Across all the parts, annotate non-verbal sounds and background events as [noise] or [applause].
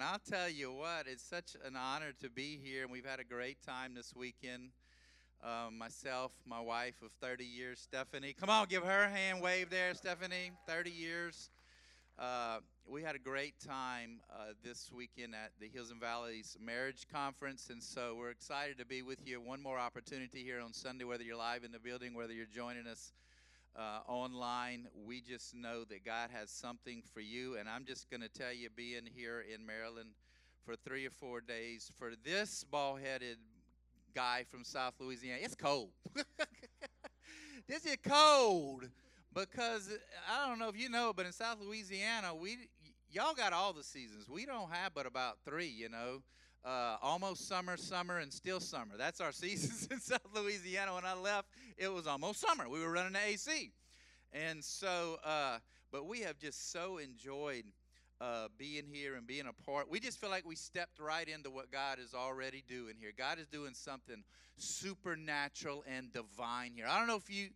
Amen. I'll tell you what, it's such an honor to be here, and we've had a great time this weekend. Um, myself, my wife of 30 years, Stephanie. Come on, give her a hand wave there, Stephanie. 30 years. Uh, we had a great time uh, this weekend at the Hills and Valleys Marriage Conference, and so we're excited to be with you. One more opportunity here on Sunday, whether you're live in the building, whether you're joining us uh, online. We just know that God has something for you, and I'm just going to tell you, being here in Maryland for three or four days, for this ball headed guy from South Louisiana, it's cold. [laughs] this is cold because I don't know if you know, but in South Louisiana, we y'all got all the seasons. We don't have but about three, you know. Uh, almost summer, summer, and still summer. That's our [laughs] seasons in South Louisiana. When I left, it was almost summer. We were running the AC. And so, uh, but we have just so enjoyed uh, being here and being a part. We just feel like we stepped right into what God is already doing here. God is doing something supernatural and divine here. I don't know if you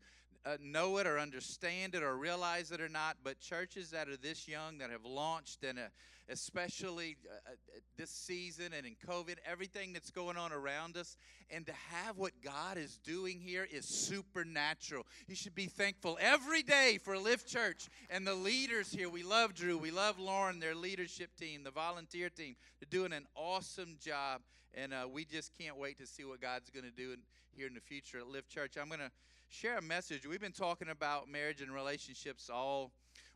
uh, know it or understand it or realize it or not, but churches that are this young that have launched and uh, especially uh, this season and in COVID, everything that's going on around us, and to have what God is doing here is supernatural. You should be thankful every day for Lift Church and the leaders here. We love Drew, we love Lauren, their leadership team, the volunteer team. They're doing an awesome job, and uh, we just can't wait to see what God's going to do in, here in the future at Lift Church. I'm going to share a message. We've been talking about marriage and relationships all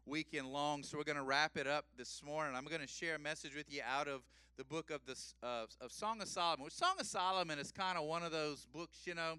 weekend long, so we're going to wrap it up this morning. I'm going to share a message with you out of the book of the uh, of Song of Solomon. Which Song of Solomon is kind of one of those books, you know.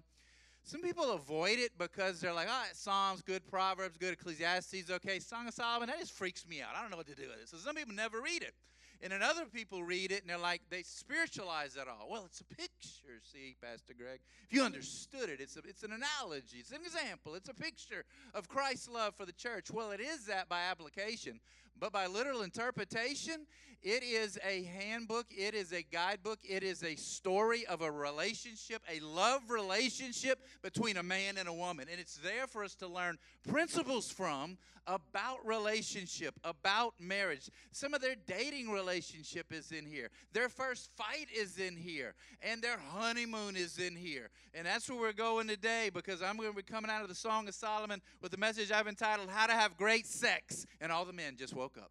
Some people avoid it because they're like, "Oh, Psalms good, Proverbs good, Ecclesiastes okay, Song of Solomon that just freaks me out. I don't know what to do with it." So some people never read it. And then other people read it and they're like, they spiritualize it all. Well, it's a picture, see, Pastor Greg. If you understood it, it's, a, it's an analogy, it's an example, it's a picture of Christ's love for the church. Well, it is that by application, but by literal interpretation, it is a handbook, it is a guidebook, it is a story of a relationship, a love relationship between a man and a woman. And it's there for us to learn principles from about relationship, about marriage. Some of their dating relationship is in here. Their first fight is in here. And their honeymoon is in here. And that's where we're going today because I'm going to be coming out of the Song of Solomon with the message I've entitled How to Have Great Sex. And all the men just woke up.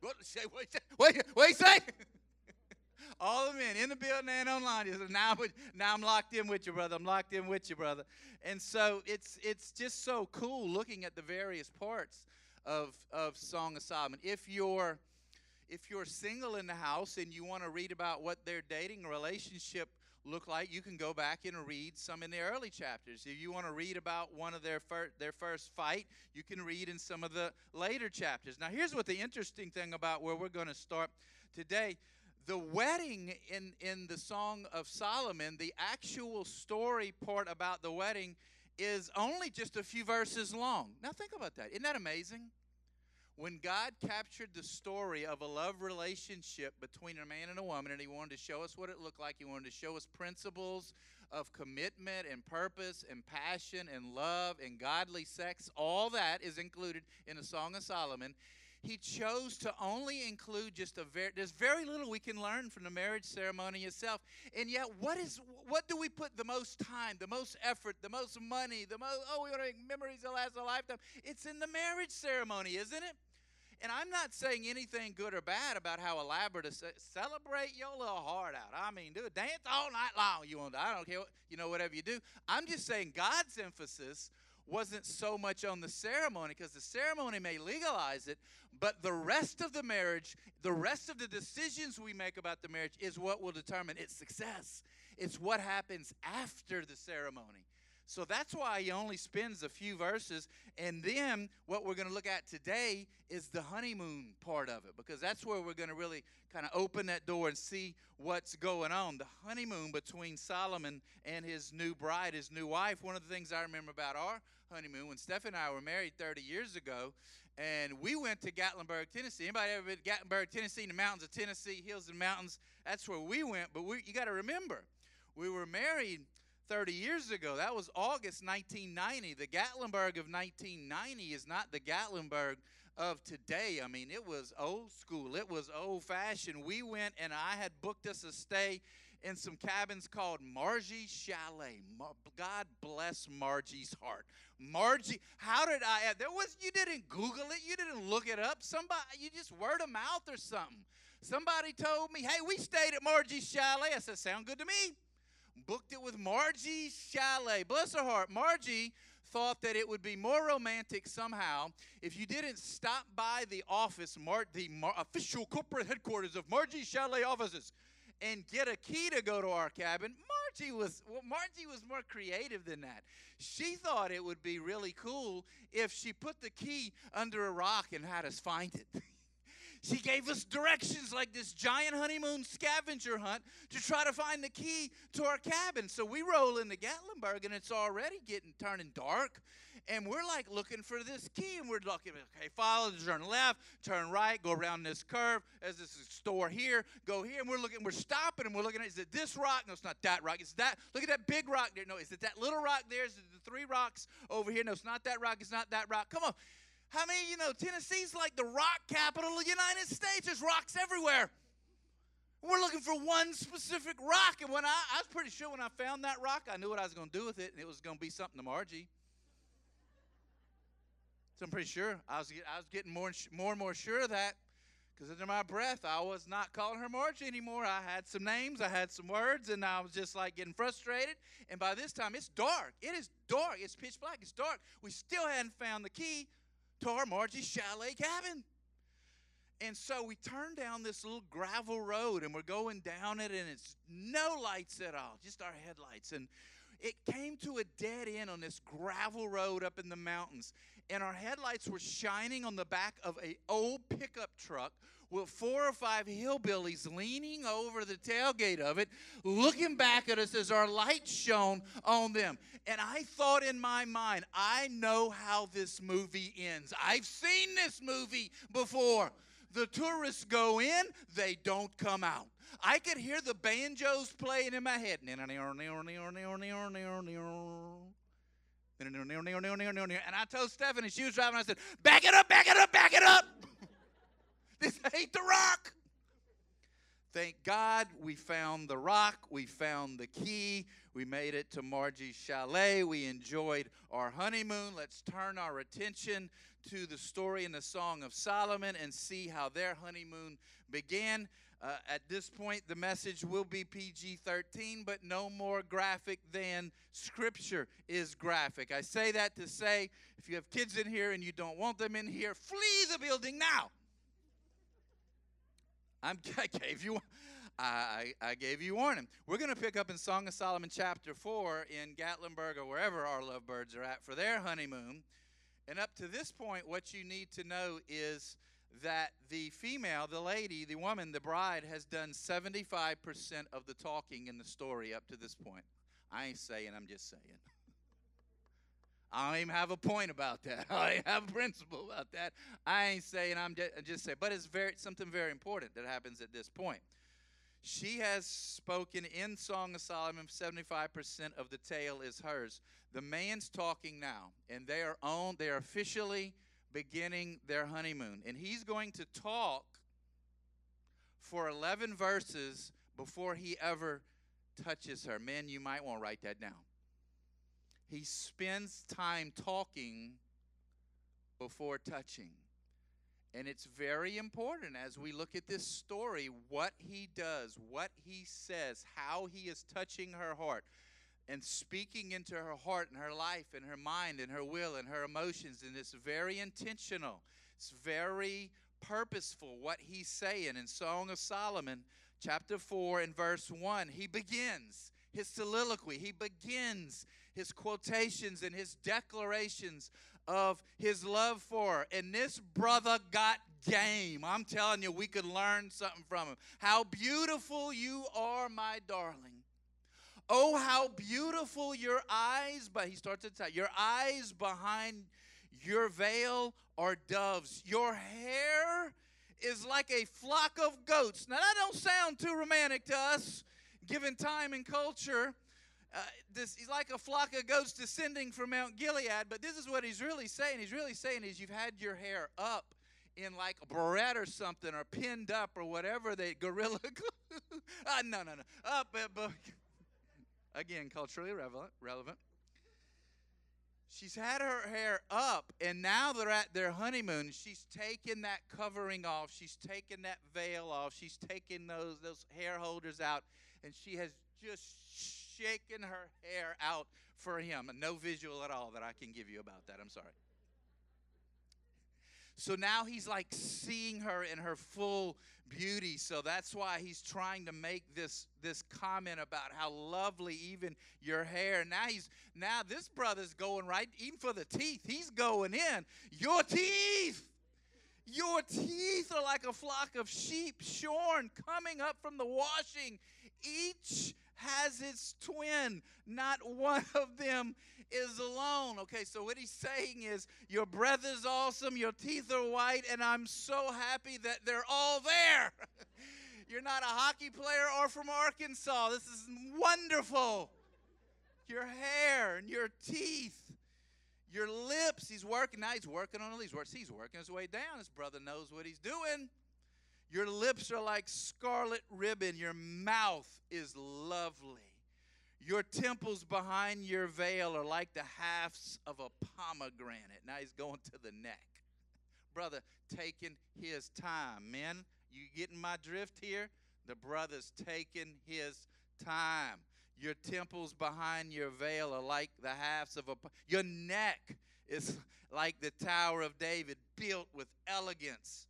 What? Wait, wait, wait, say? [laughs] all the men in the building and online. Said, now, now I'm locked in with you, brother. I'm locked in with you, brother. And so it's it's just so cool looking at the various parts of of Song of Solomon. If you're if you're single in the house and you want to read about what their dating relationship look like, you can go back and read some in the early chapters. If you want to read about one of their fir- their first fight, you can read in some of the later chapters. Now, here's what the interesting thing about where we're going to start today. The wedding in, in the Song of Solomon, the actual story part about the wedding, is only just a few verses long. Now, think about that. Isn't that amazing? When God captured the story of a love relationship between a man and a woman, and He wanted to show us what it looked like, He wanted to show us principles of commitment and purpose and passion and love and godly sex, all that is included in the Song of Solomon. He chose to only include just a very there's very little we can learn from the marriage ceremony itself. And yet what is what do we put the most time, the most effort, the most money, the most oh we want to make memories that last a lifetime. It's in the marriage ceremony, isn't it? And I'm not saying anything good or bad about how elaborate it celebrate your little heart out. I mean, do a dance all night long. You want? I don't care. What, you know, whatever you do. I'm just saying God's emphasis wasn't so much on the ceremony because the ceremony may legalize it, but the rest of the marriage, the rest of the decisions we make about the marriage is what will determine its success. It's what happens after the ceremony. So that's why he only spends a few verses. And then what we're going to look at today is the honeymoon part of it, because that's where we're going to really kind of open that door and see what's going on. The honeymoon between Solomon and his new bride, his new wife. One of the things I remember about our honeymoon when Steph and I were married 30 years ago, and we went to Gatlinburg, Tennessee. Anybody ever been to Gatlinburg, Tennessee, in the mountains of Tennessee, hills and mountains? That's where we went. But we, you got to remember, we were married 30 years ago. That was August 1990. The Gatlinburg of 1990 is not the Gatlinburg of today. I mean, it was old school, it was old fashioned. We went and I had booked us a stay in some cabins called Margie Chalet. God bless Margie's heart. Margie, how did I? Uh, there was you didn't Google it, you didn't look it up. Somebody, you just word of mouth or something. Somebody told me, "Hey, we stayed at Margie's Chalet." I said, "Sound good to me." Booked it with Margie Chalet. Bless her heart. Margie thought that it would be more romantic somehow if you didn't stop by the office, Mar- the Mar- official corporate headquarters of Margie Chalet offices and get a key to go to our cabin. Margie was well, Margie was more creative than that. She thought it would be really cool if she put the key under a rock and had us find it. [laughs] she gave us directions like this giant honeymoon scavenger hunt to try to find the key to our cabin. So we roll into Gatlinburg and it's already getting turning dark and we're like looking for this key, and we're looking, okay, follow, the turn left, turn right, go around this curve. As this store here, go here, and we're looking, we're stopping, and we're looking at, is it this rock? No, it's not that rock. It's that. Look at that big rock there. No, is it that little rock there? Is it the three rocks over here? No, it's not that rock. It's not that rock. Come on. How many you know Tennessee's like the rock capital of the United States? There's rocks everywhere. We're looking for one specific rock. And when I, I was pretty sure when I found that rock, I knew what I was going to do with it, and it was going to be something to Margie. So I'm pretty sure I was, I was getting more and, more and more sure of that because under my breath, I was not calling her Margie anymore. I had some names, I had some words, and I was just like getting frustrated. And by this time, it's dark. It is dark. It's pitch black. It's dark. We still hadn't found the key to our Margie Chalet cabin. And so we turn down this little gravel road and we're going down it, and it's no lights at all, just our headlights. And it came to a dead end on this gravel road up in the mountains and our headlights were shining on the back of a old pickup truck with four or five hillbillies leaning over the tailgate of it, looking back at us as our lights shone on them. And I thought in my mind, I know how this movie ends. I've seen this movie before. The tourists go in, they don't come out. I could hear the banjos playing in my head. And I told Stephanie, she was driving, I said, back it up, back it up, back it up. This ain't the rock. Thank God we found the rock. We found the key. We made it to Margie's chalet. We enjoyed our honeymoon. Let's turn our attention to the story in the Song of Solomon and see how their honeymoon began. Uh, at this point, the message will be PG 13, but no more graphic than Scripture is graphic. I say that to say if you have kids in here and you don't want them in here, flee the building now. I'm, [laughs] I gave you. I, I gave you warning. We're going to pick up in Song of Solomon chapter 4 in Gatlinburg or wherever our lovebirds are at for their honeymoon. And up to this point, what you need to know is that the female, the lady, the woman, the bride has done 75% of the talking in the story up to this point. I ain't saying, I'm just saying. [laughs] I don't even have a point about that. [laughs] I have a principle about that. I ain't saying I'm just, just saying, but it's very something very important that happens at this point. She has spoken in Song of Solomon. 75% of the tale is hers. The man's talking now, and they are on. They are officially beginning their honeymoon. And he's going to talk for 11 verses before he ever touches her. Men, you might want to write that down. He spends time talking before touching. And it's very important as we look at this story what he does, what he says, how he is touching her heart and speaking into her heart and her life and her mind and her will and her emotions. And it's very intentional, it's very purposeful what he's saying in Song of Solomon, chapter 4 and verse 1. He begins his soliloquy, he begins his quotations and his declarations of his love for her. And this brother got game. I'm telling you, we could learn something from him. How beautiful you are, my darling. Oh, how beautiful your eyes, but he starts to tell your eyes behind your veil are doves. Your hair is like a flock of goats. Now, that don't sound too romantic to us, given time and culture. Uh, this he's like a flock of goats descending from Mount Gilead, but this is what he's really saying. He's really saying is you've had your hair up in like a barrette or something or pinned up or whatever they [laughs] gorilla uh, no no no. Up, but, but [laughs] again culturally relevant relevant. She's had her hair up and now they're at their honeymoon. She's taken that covering off. She's taken that veil off. She's taken those those hair holders out and she has just shaken her hair out for him no visual at all that i can give you about that i'm sorry so now he's like seeing her in her full beauty. So that's why he's trying to make this this comment about how lovely even your hair. Now he's now this brother's going right even for the teeth. He's going in. Your teeth. Your teeth are like a flock of sheep shorn coming up from the washing. Each has its twin. Not [laughs] one of them is alone. Okay, so what he's saying is, Your breath is awesome, your teeth are white, and I'm so happy that they're all there. [laughs] You're not a hockey player or from Arkansas. This is wonderful. Your hair and your teeth, your lips. He's working now. He's working on all these words. He's working his way down. His brother knows what he's doing. Your lips are like scarlet ribbon. Your mouth is lovely. Your temples behind your veil are like the halves of a pomegranate. Now he's going to the neck. Brother, taking his time. Men, you getting my drift here? The brother's taking his time. Your temples behind your veil are like the halves of a. Your neck is like the Tower of David, built with elegance.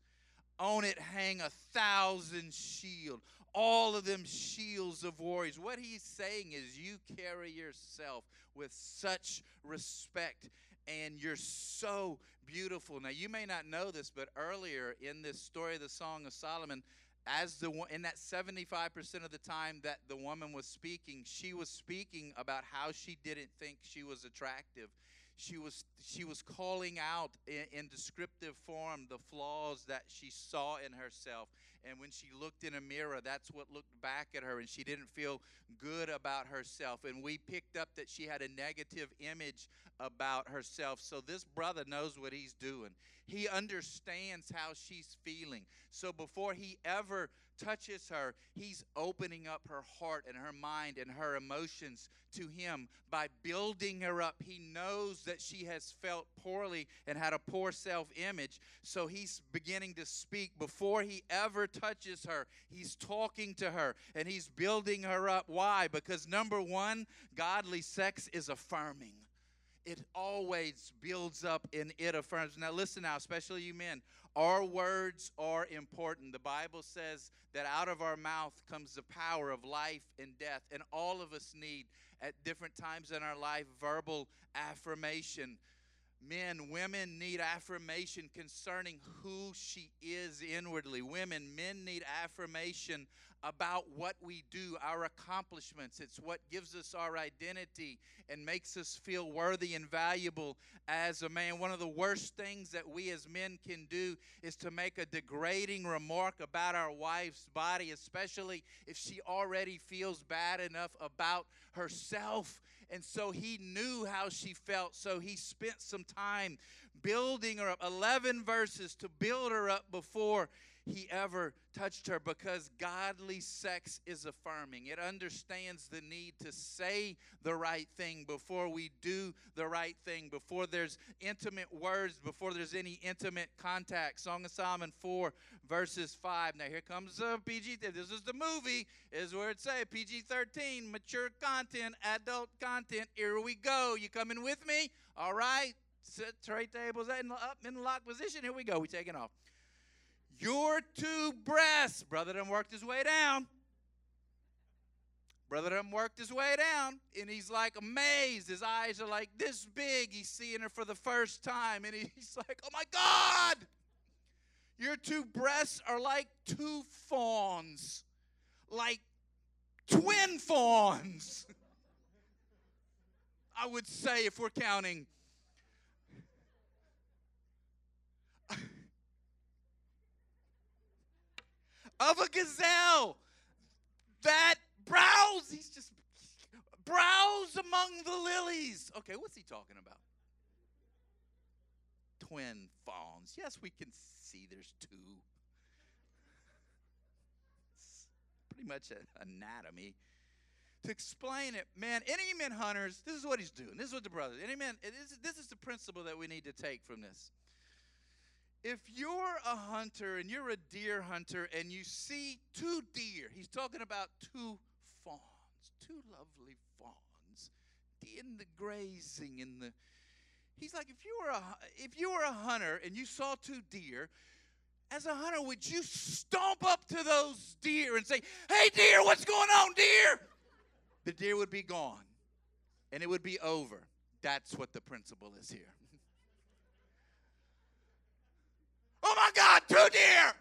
On it hang a thousand shield all of them shields of warriors. What he's saying is, you carry yourself with such respect and you're so beautiful. Now, you may not know this, but earlier in this story of the Song of Solomon, as the in that 75% of the time that the woman was speaking, she was speaking about how she didn't think she was attractive. She was she was calling out in, in descriptive form the flaws that she saw in herself and when she looked in a mirror, that's what looked back at her, and she didn't feel good about herself. And we picked up that she had a negative image about herself. So this brother knows what he's doing. He understands how she's feeling. So before he ever touches her, he's opening up her heart and her mind and her emotions to him by building her up. He knows that she has felt poorly and had a poor self image. So he's beginning to speak before he ever touches her. He's talking to her and he's building her up. Why? Because number one, godly sex is affirming it always builds up and it affirms. Now, listen now, especially you men. Our words are important. The Bible says that out of our mouth comes the power of life and death. And all of us need, at different times in our life, verbal affirmation. Men, women need affirmation concerning who she is inwardly. Women, men need affirmation about what we do, our accomplishments. It's what gives us our identity and makes us feel worthy and valuable as a man. One of the worst things that we as men can do is to make a degrading remark about our wife's body, especially if she already feels bad enough about herself. And so he knew how she felt, so he spent some time building her up 11 verses to build her up before he ever touched her because godly sex is affirming. It understands the need to say the right thing before we do the right thing, before there's intimate words, before there's any intimate contact. Song of Solomon 4, verses 5. Now here comes the PG. This is the movie, is where it say PG 13, mature content, adult content. Here we go. You coming with me? All right. Sit, tray tables in, up in lock position. Here we go. We taking off. Your two breasts. Brother done worked his way down. Brother done worked his way down, and he's like amazed. His eyes are like this big. He's seeing her for the first time, and he's [laughs] like, oh my God! Your two breasts are like two fawns, like twin fawns. [laughs] I would say if we're counting of a gazelle that browse. He's just browse among the lilies. Okay, what's he talking about? Twin fawns. Yes, we can see there's two. It's pretty much an anatomy. To explain it, man, any men hunters, this is what he's doing. This is what the brothers, any man, is, this is the principle that we need to take from this. If you're a hunter and you're a deer hunter and you see two deer, he's talking about two fawns, two lovely fawns in the grazing in the He's like, if you were a if you were a hunter and you saw two deer, as a hunter, would you stomp up to those deer and say, "Hey, deer, what's going on, deer?" The deer would be gone, and it would be over. That's what the principle is here. Oh my God, two deer!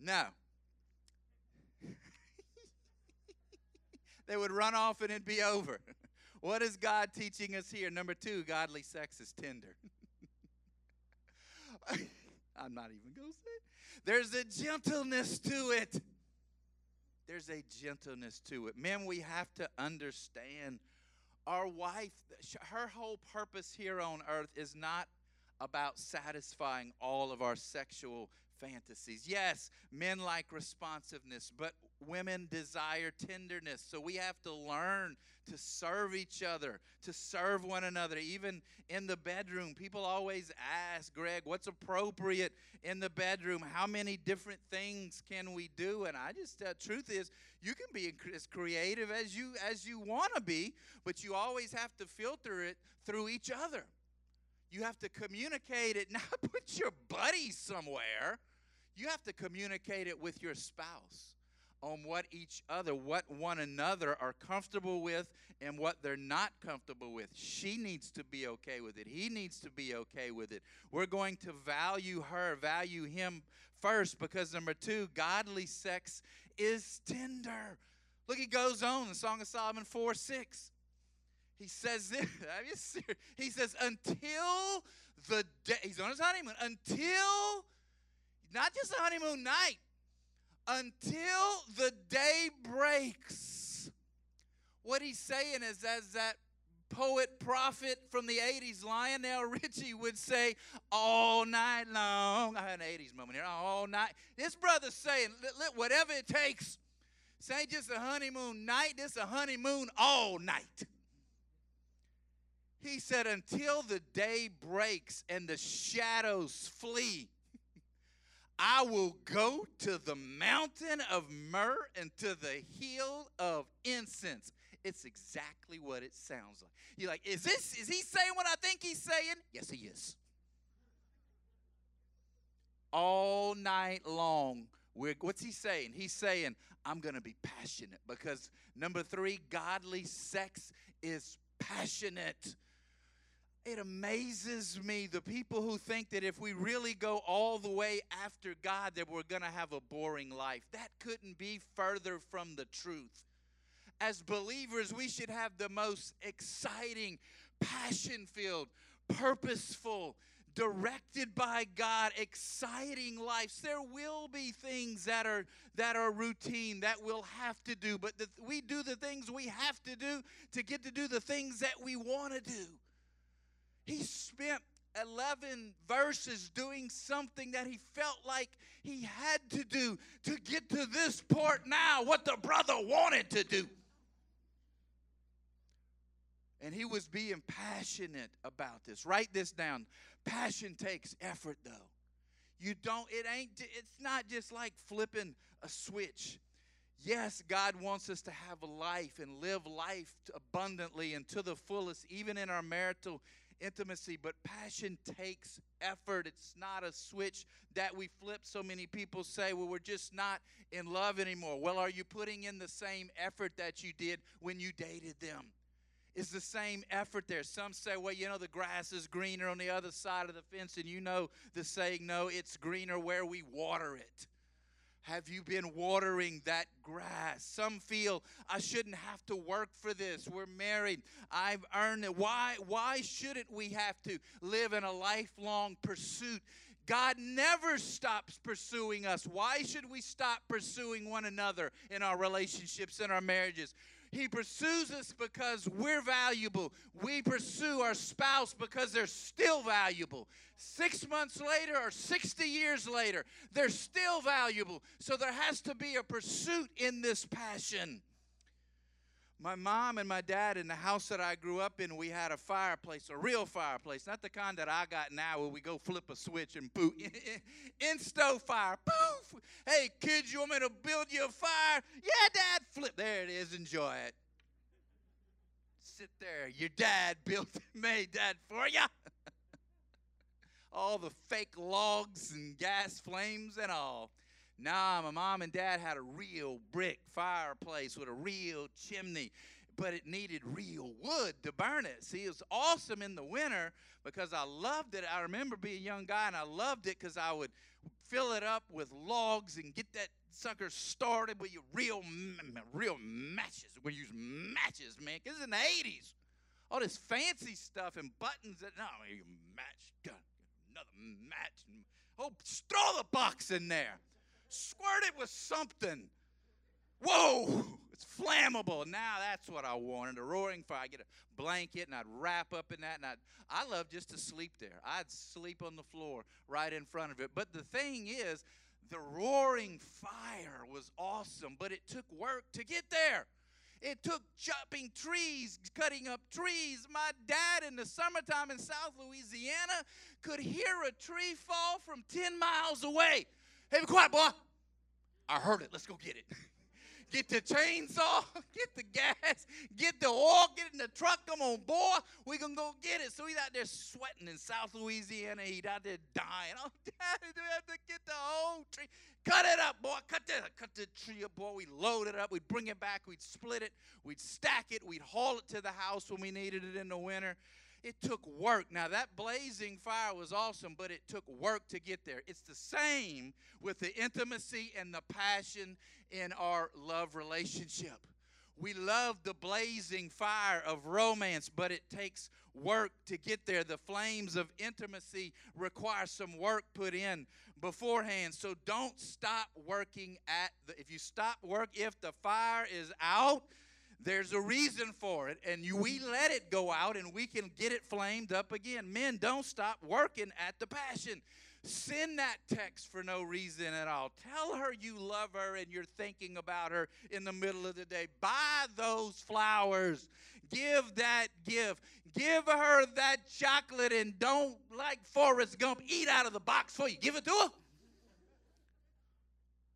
No. [laughs] they would run off and it'd be over. What is God teaching us here? Number two, godly sex is tender. [laughs] I'm not even going to say it. There's a gentleness to it. There's a gentleness to it. Men, we have to understand our wife, her whole purpose here on earth is not about satisfying all of our sexual fantasies. Yes, men like responsiveness, but women desire tenderness. So we have to learn to serve each other, to serve one another. Even in the bedroom, people always ask, Greg, what's appropriate in the bedroom? How many different things can we do? And I just, uh, truth is, you can be as creative as you as you want to be, but you always have to filter it through each other. You have to communicate it, [laughs] not put your buddy somewhere. You have to communicate it with your spouse on what each other, what one another are comfortable with and what they're not comfortable with. She needs to be okay with it. He needs to be okay with it. We're going to value her, value him first because number two, godly sex is tender. Look, he goes on, the Song of Solomon 4 6. He says this, [laughs] he says, until the day, he's on his honeymoon, until, not just a honeymoon night, until the day breaks. What he's saying is, as that poet prophet from the 80s, Lionel Richie, would say, all night long. I had an 80s moment here, all night. This brother's saying, whatever it takes. This ain't just a honeymoon night, this a honeymoon all night. He said, until the day breaks and the shadows flee, I will go to the mountain of myrrh and to the hill of incense. It's exactly what it sounds like. You're like, is this is he saying what I think he's saying? Yes, he is. All night long. We're, what's he saying? He's saying, I'm going to be passionate because number three, godly sex is passionate. It amazes me the people who think that if we really go all the way after God that we're going to have a boring life. That couldn't be further from the truth. As believers, we should have the most exciting, passion-filled, purposeful, directed by God, exciting lives. There will be things that are that are routine that we'll have to do, but the, we do the things we have to do to get to do the things that we want to do. He spent 11 verses doing something that he felt like he had to do to get to this part now, what the brother wanted to do. And he was being passionate about this. Write this down. Passion takes effort, though. You don't, it ain't, it's not just like flipping a switch. Yes, God wants us to have a life and live life abundantly and to the fullest, even in our marital intimacy, but passion takes effort. It's not a switch that we flip. So many people say, well, we're just not in love anymore. Well, are you putting in the same effort that you did when you dated them? Is the same effort there. Some say, well, you know, the grass is greener on the other side of the fence, and you know the saying, no, it's greener where we water it. Have you been watering that grass? Some feel I shouldn't have to work for this. We're married. I've earned it. Why why shouldn't we have to live in a lifelong pursuit? God never stops pursuing us. Why should we stop pursuing one another in our relationships in our marriages? He pursues us because we're valuable. We pursue our spouse because they're still valuable. Six months later or 60 years later, they're still valuable. So there has to be a pursuit in this passion. My mom and my dad in the house that I grew up in, we had a fireplace, a real fireplace, not the kind that I got now where we go flip a switch and boot. [laughs] in stove fire. Poof! Hey, kids, you want me to build you a fire? Yeah, Dad, flip. There it is. Enjoy it. Sit there. Your dad built, [laughs] made that for you. [laughs] all the fake logs and gas flames and all. Nah, my mom and dad had a real brick fireplace with a real chimney, but it needed real wood to burn it. See, it was awesome in the winter because I loved it. I remember being a young guy and I loved it because I would fill it up with logs and get that sucker started with your real, real matches. We use matches, man, because in the 80s, all this fancy stuff and buttons that, no, match, gun, another match. Oh, throw the box in there. Squirt it with something. Whoa, it's flammable. Now that's what I wanted. A roaring fire. I get a blanket and I'd wrap up in that. And I'd, I love just to sleep there. I'd sleep on the floor right in front of it. But the thing is, the roaring fire was awesome, but it took work to get there. It took chopping trees, cutting up trees. My dad in the summertime in South Louisiana could hear a tree fall from 10 miles away. Hey, be quiet, boy. I heard it. Let's go get it. [laughs] Get the chainsaw, [laughs] get the gas, get the oil, get in the truck. Come on, boy. We gonna go get it. So he's out there sweating in South Louisiana. He's out there dying. [laughs] Oh, Daddy, do we have to get the whole tree? Cut it up, boy. Cut the cut the tree up, boy. We load it up. We'd bring it back. We'd split it. We'd stack it. We'd haul it to the house when we needed it in the winter. It took work. Now, that blazing fire was awesome, but it took work to get there. It's the same with the intimacy and the passion in our love relationship. We love the blazing fire of romance, but it takes work to get there. The flames of intimacy require some work put in beforehand. So don't stop working at the if you stop work if the fire is out, there's a reason for it, and you, we let it go out and we can get it flamed up again. Men, don't stop working at the passion. Send that text for no reason at all. Tell her you love her and you're thinking about her in the middle of the day. Buy those flowers. Give that gift. Give her that chocolate and don't, like Forrest Gump, eat out of the box for you. Give it to her.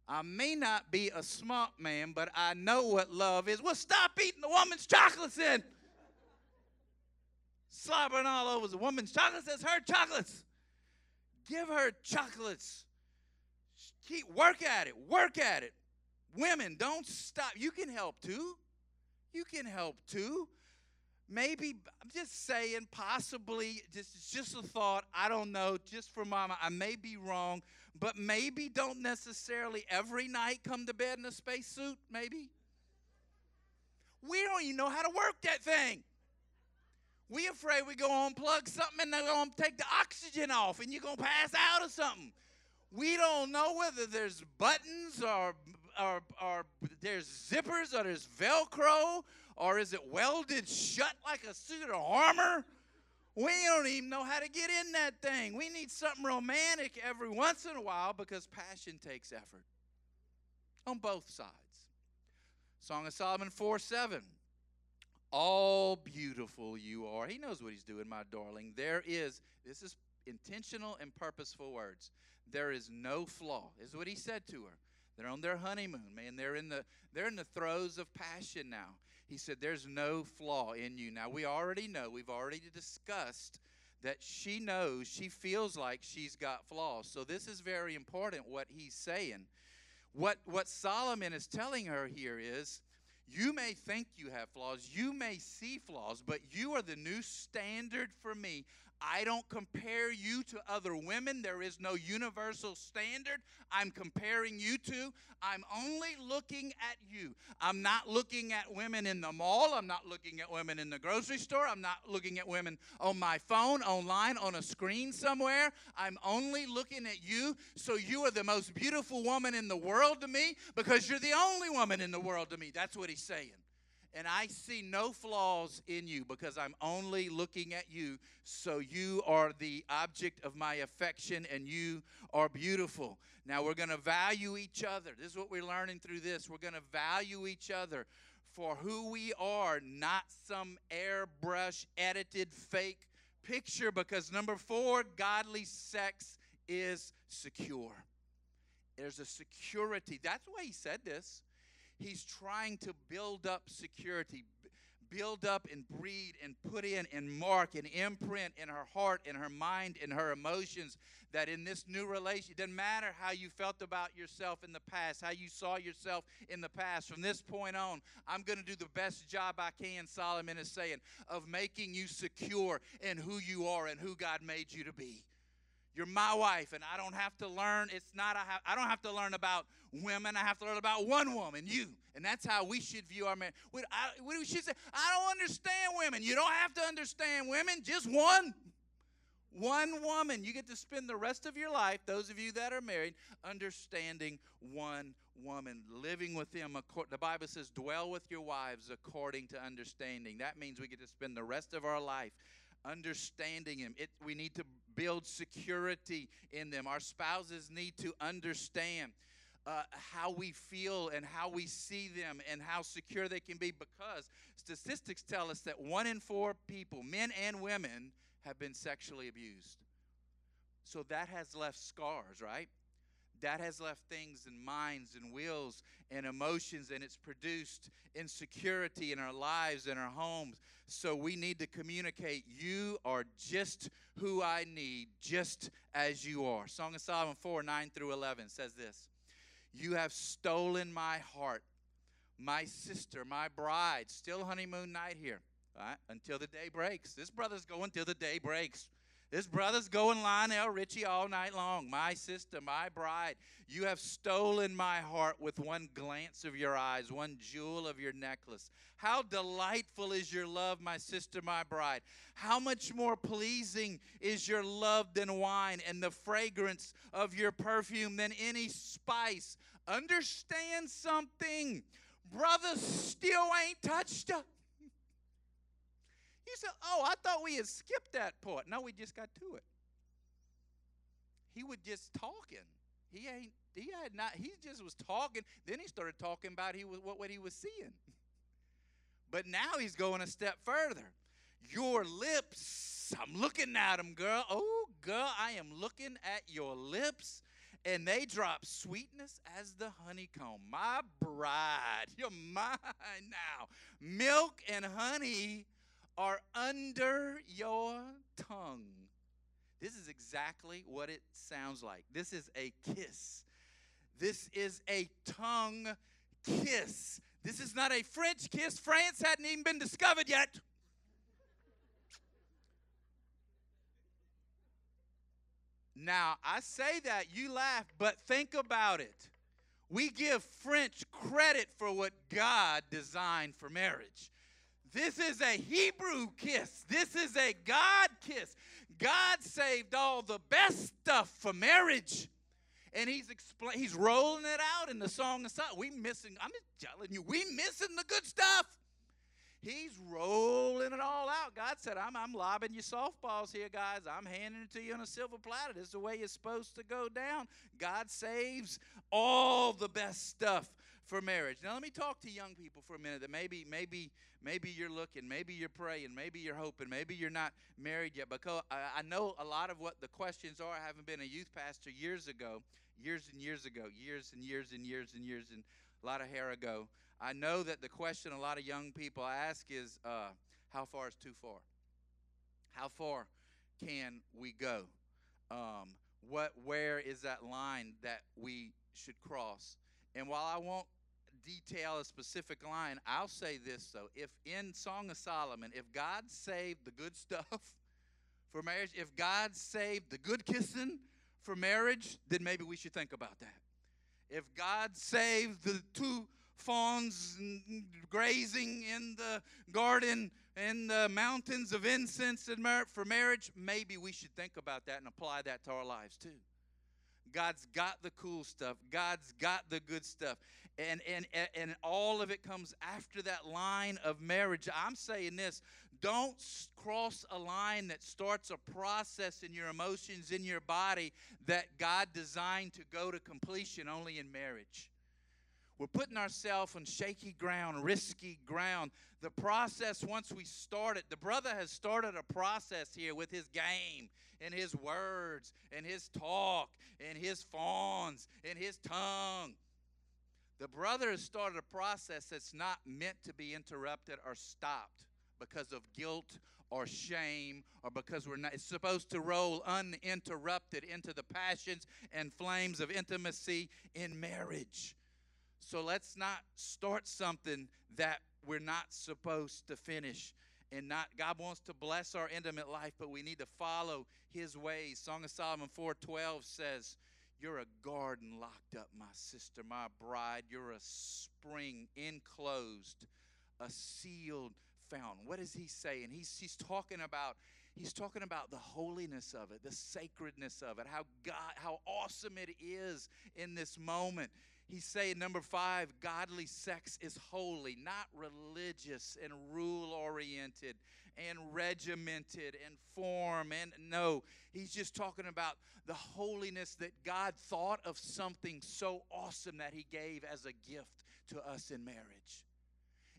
I may not be a smart man, but I know what love is. Well, stop eating the woman's chocolates then. Slobbering all over the woman's chocolates. That's her chocolates. Give her chocolates. Keep work at it. Work at it. Women, don't stop. You can help too. You can help too. Maybe I'm just saying, possibly, just just a thought. I don't know. Just for mama, I may be wrong but maybe don't necessarily every night come to bed in a spacesuit, maybe. We don't even know how to work that thing. We afraid we go unplug something and they're gonna take the oxygen off and you're gonna pass out or something. We don't know whether there's buttons or, or, or there's zippers or there's Velcro or is it welded shut like a suit of armor? We don't even know how to get in that thing. We need something romantic every once in a while because passion takes effort on both sides. Song of Solomon 4 7. All beautiful you are. He knows what he's doing, my darling. There is, this is intentional and purposeful words. There is no flaw, is what he said to her. They're on their honeymoon, man. They're in the they're in the throes of passion now. He said, There's no flaw in you. Now, we already know, we've already discussed that she knows, she feels like she's got flaws. So, this is very important what he's saying. What, what Solomon is telling her here is, you may think you have flaws, you may see flaws, but you are the new standard for me. I don't compare you to other women. There is no universal standard I'm comparing you to. I'm only looking at you. I'm not looking at women in the mall. I'm not looking at women in the grocery store. I'm not looking at women on my phone, online, on a screen somewhere. I'm only looking at you. So you are the most beautiful woman in the world to me because you're the only woman in the world to me. That's what he's saying. And I see no flaws in you because I'm only looking at you. So you are the object of my affection and you are beautiful. Now we're going to value each other. This is what we're learning through this. We're going to value each other for who we are, not some airbrush edited fake picture. Because number four, godly sex is secure. There's a security. That's why he said this. He's trying to build up security, build up and breed and put in and mark and imprint in her heart in her mind in her emotions that in this new relation, it doesn't matter how you felt about yourself in the past, how you saw yourself in the past. From this point on, I'm going to do the best job I can, Solomon is saying, of making you secure in who you are and who God made you to be. You're my wife, and I don't have to learn. It's not. I, have, I don't have to learn about women. I have to learn about one woman, you. And that's how we should view our man. We, I, we should say, I don't understand women. You don't have to understand women. Just one. One woman. You get to spend the rest of your life, those of you that are married, understanding one woman, living with them. The Bible says, dwell with your wives according to understanding. That means we get to spend the rest of our life understanding him. It, we need to build security in them. Our spouses need to understand uh, how we feel and how we see them and how secure they can be because statistics tell us that one in four people, men and women, have been sexually abused. So that has left scars, right? That has left things in minds and wills and emotions, and it's produced insecurity in our lives and our homes. So we need to communicate, You are just who I need, just as you are. Song of Solomon 4 9 through 11 says this You have stolen my heart, my sister, my bride. Still honeymoon night here, right? Until the day breaks. This brother's going till the day breaks. This brother's going Lionel Richie all night long. My sister, my bride, you have stolen my heart with one glance of your eyes, one jewel of your necklace. How delightful is your love, my sister, my bride. How much more pleasing is your love than wine, and the fragrance of your perfume than any spice. Understand something. Brothers still ain't touched. He said, Oh, I thought we had skipped that part. No, we just got to it. He was just talking. He ain't he had not he just was talking. Then he started talking about he was what, what he was seeing. [laughs] But now he's going a step further. Your lips, I'm looking at them, girl. Oh, girl, I am looking at your lips and they drop sweetness as the honeycomb. My bride, you're mine now. Milk and honey are under your tongue. This is exactly what it sounds like. This is a kiss. This is a tongue kiss. This is not a French kiss. France hadn't even been discovered yet. Now, I say that, you laugh, but think about it. We give French credit for what God designed for marriage. This is a Hebrew kiss. This is a God kiss. God saved all the best stuff for marriage. And he's expl- he's rolling it out in the song of songs. We missing, I'm just telling you, we missing the good stuff. He's rolling it all out. God said, I'm, I'm lobbing you softballs here, guys. I'm handing it to you on a silver platter. This is the way it's supposed to go down. God saves all the best stuff for marriage. Now let me talk to young people for a minute that maybe maybe maybe you're looking, maybe you're praying, maybe you're hoping, maybe you're not married yet. Because I, I know a lot of what the questions are. I haven't been a youth pastor years ago, years and years ago, years and years and years and years and a lot of hair ago. I know that the question a lot of young people ask is, uh, how far is too far? How far can we go? Um, what, where is that line that we should cross? And while I won't detail a specific line, I'll say this though. If in Song of Solomon, if God saved the good stuff [laughs] for marriage, if God saved the good kissing for marriage, then maybe we should think about that. If God saved the two fawns grazing in the garden in the mountains of incense and for marriage, maybe we should think about that and apply that to our lives too. God's got the cool stuff. God's got the good stuff. And, and, and all of it comes after that line of marriage. I'm saying this don't cross a line that starts a process in your emotions, in your body, that God designed to go to completion only in marriage. We're putting ourselves on shaky ground, risky ground. The process, once we start it, the brother has started a process here with his game and his words and his talk and his fawns and his tongue. The brother has started a process that's not meant to be interrupted or stopped because of guilt or shame or because we're not it's supposed to roll uninterrupted into the passions and flames of intimacy in marriage so let's not start something that we're not supposed to finish and not god wants to bless our intimate life but we need to follow his ways song of solomon 412 says you're a garden locked up my sister my bride you're a spring enclosed a sealed fountain. What is he saying? He's, he's talking about he's talking about the holiness of it, the sacredness of it, how God, how awesome it is in this moment. He's saying number five, godly sex is holy, not religious and rule oriented and regimented and form. And no, he's just talking about the holiness that God thought of something so awesome that he gave as a gift to us in marriage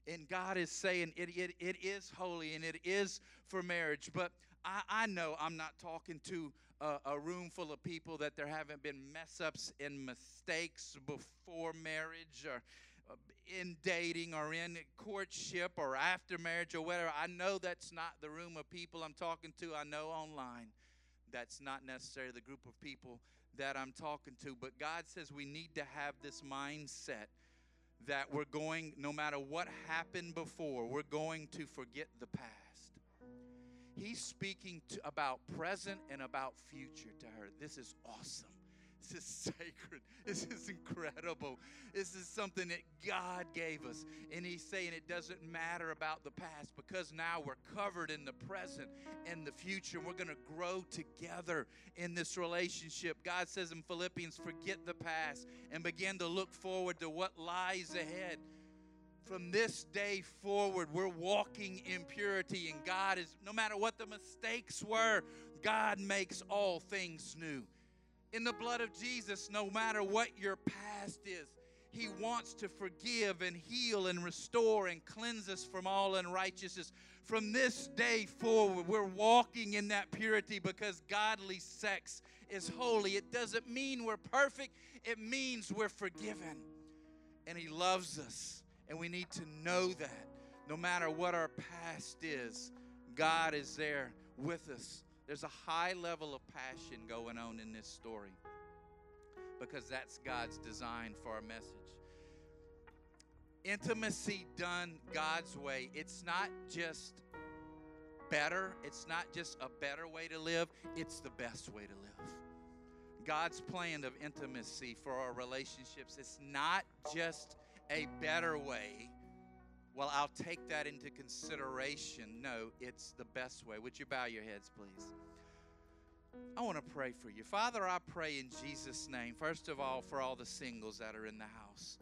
and God is saying it, it, it is holy and it is for marriage. But I, I know I'm not talking to a, a, room full of people that there haven't been mess ups and mistakes before marriage or uh, in dating or in courtship or after marriage or whatever. I know that's not the room of people I'm talking to. I know online that's not necessarily the group of people that I'm talking to. But God says we need to have this mindset that we're going, no matter what happened before, we're going to forget the past. He's speaking to, about present and about future to her. This is awesome. [laughs] This is sacred. [laughs] This is incredible. This is something that God gave us. And He's saying it doesn't matter about the past because now we're covered in the present and the future. We're going to grow together in this relationship. God says in Philippians, forget the past and begin to look forward to what lies ahead. From this day forward, we're walking in purity, and God is, no matter what the mistakes were, God makes all things new in the blood of Jesus, no matter what your past is. He wants to forgive and heal and restore and cleanse us from all unrighteousness. From this day forward, we're walking in that purity because godly sex is holy. It doesn't mean we're perfect, it means we're forgiven. And He loves us. And we need to know that no matter what our past is, God is there with us there's a high level of passion going on in this story because that's God's design for our message. Intimacy done God's way, it's not just better, it's not just a better way to live, it's the best way to live. God's plan of intimacy for our relationships, it's not just a better way, well, I'll take that into consideration. No, it's the best way. Would you bow your heads, please? I want to pray for you. Father, I pray in Jesus' name, first of all, for all the singles that are in the house,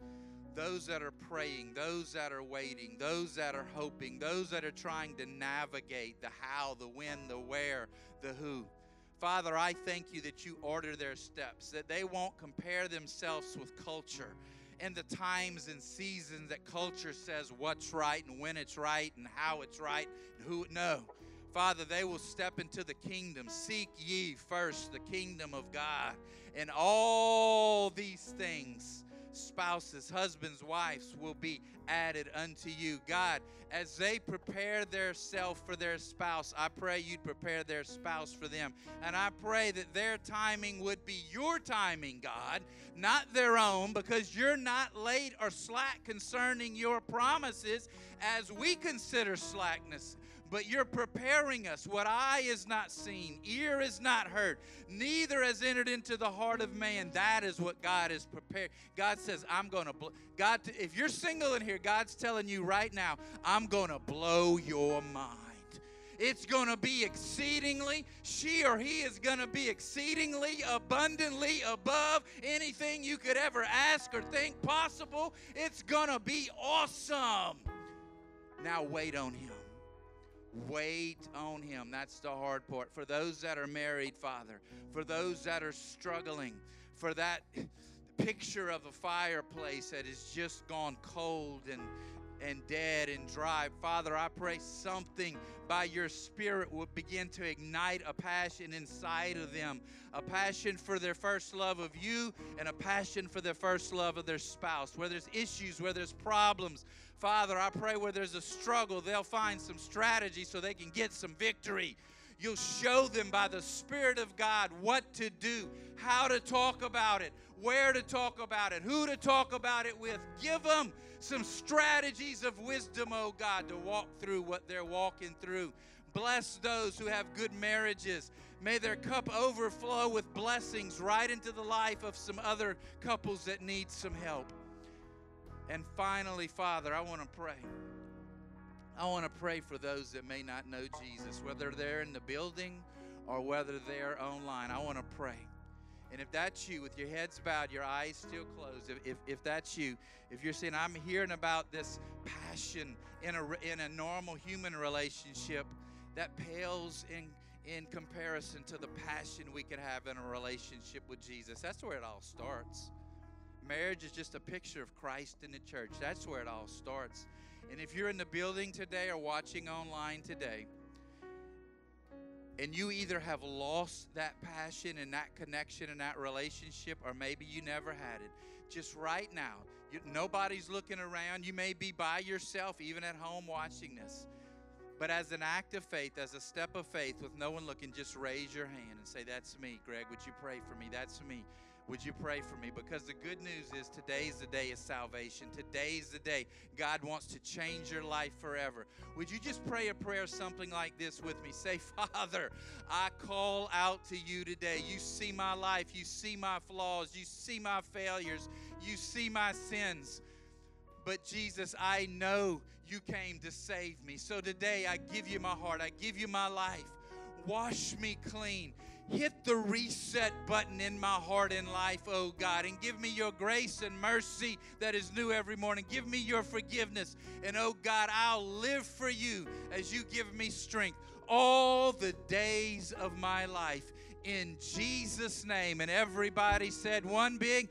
those that are praying, those that are waiting, those that are hoping, those that are trying to navigate the how, the when, the where, the who. Father, I thank you that you order their steps, that they won't compare themselves with culture and the times and seasons that culture says what's right and when it's right and how it's right and who no. Father they will step into the kingdom. Seek ye first the kingdom of god and all these things spouses, husbands, wives will be added unto you. God, as they prepare their self for their spouse, I pray you'd prepare their spouse for them. And I pray that their timing would be your timing, God, not their own, because you're not late or slack concerning your promises as we consider slackness but you're preparing us. What eye is not seen, ear is not heard, neither has entered into the heart of man. That is what God is prepared. God says, I'm going to, God, if you're single in here, God's telling you right now, I'm going to blow your mind. It's going to be exceedingly, she or he is going to be exceedingly abundantly above anything you could ever ask or think possible. It's going to be awesome. Now wait on him. Wait on him. That's the hard part. For those that are married, Father, for those that are struggling, for that picture of a fireplace that has just gone cold and and dead and dry. Father, I pray something by your Spirit will begin to ignite a passion inside of them a passion for their first love of you and a passion for their first love of their spouse. Where there's issues, where there's problems, Father, I pray where there's a struggle, they'll find some strategy so they can get some victory. You'll show them by the Spirit of God what to do, how to talk about it, where to talk about it, who to talk about it with. Give them some strategies of wisdom, oh God, to walk through what they're walking through. Bless those who have good marriages. May their cup overflow with blessings right into the life of some other couples that need some help. And finally, Father, I want to pray. I want to pray for those that may not know Jesus, whether they're in the building or whether they're online. I want to pray. And if that's you, with your heads bowed, your eyes still closed, if, if, if that's you, if you're saying, I'm hearing about this passion in a, in a normal human relationship, that pales in, in comparison to the passion we can have in a relationship with Jesus. That's where it all starts. Marriage is just a picture of Christ in the church. That's where it all starts. And if you're in the building today or watching online today, and you either have lost that passion and that connection and that relationship, or maybe you never had it, just right now, you, nobody's looking around. You may be by yourself, even at home, watching this. But as an act of faith, as a step of faith, with no one looking, just raise your hand and say, That's me. Greg, would you pray for me? That's me. Would you pray for me? Because the good news is today's the day of salvation. Today's the day God wants to change your life forever. Would you just pray a prayer something like this with me? Say, [laughs] Father, I call out to you today. You see my life. You see my flaws. You see my failures. You see my sins. But Jesus, I know you came to save me. So today I give you my heart. I give you my life. Wash me clean hit the reset button in my heart and life, oh God, and give me your grace and mercy that is new every morning. Give me your forgiveness. And oh God, I'll live for you as you give me strength all the days of my life. In Jesus' name. And everybody said one big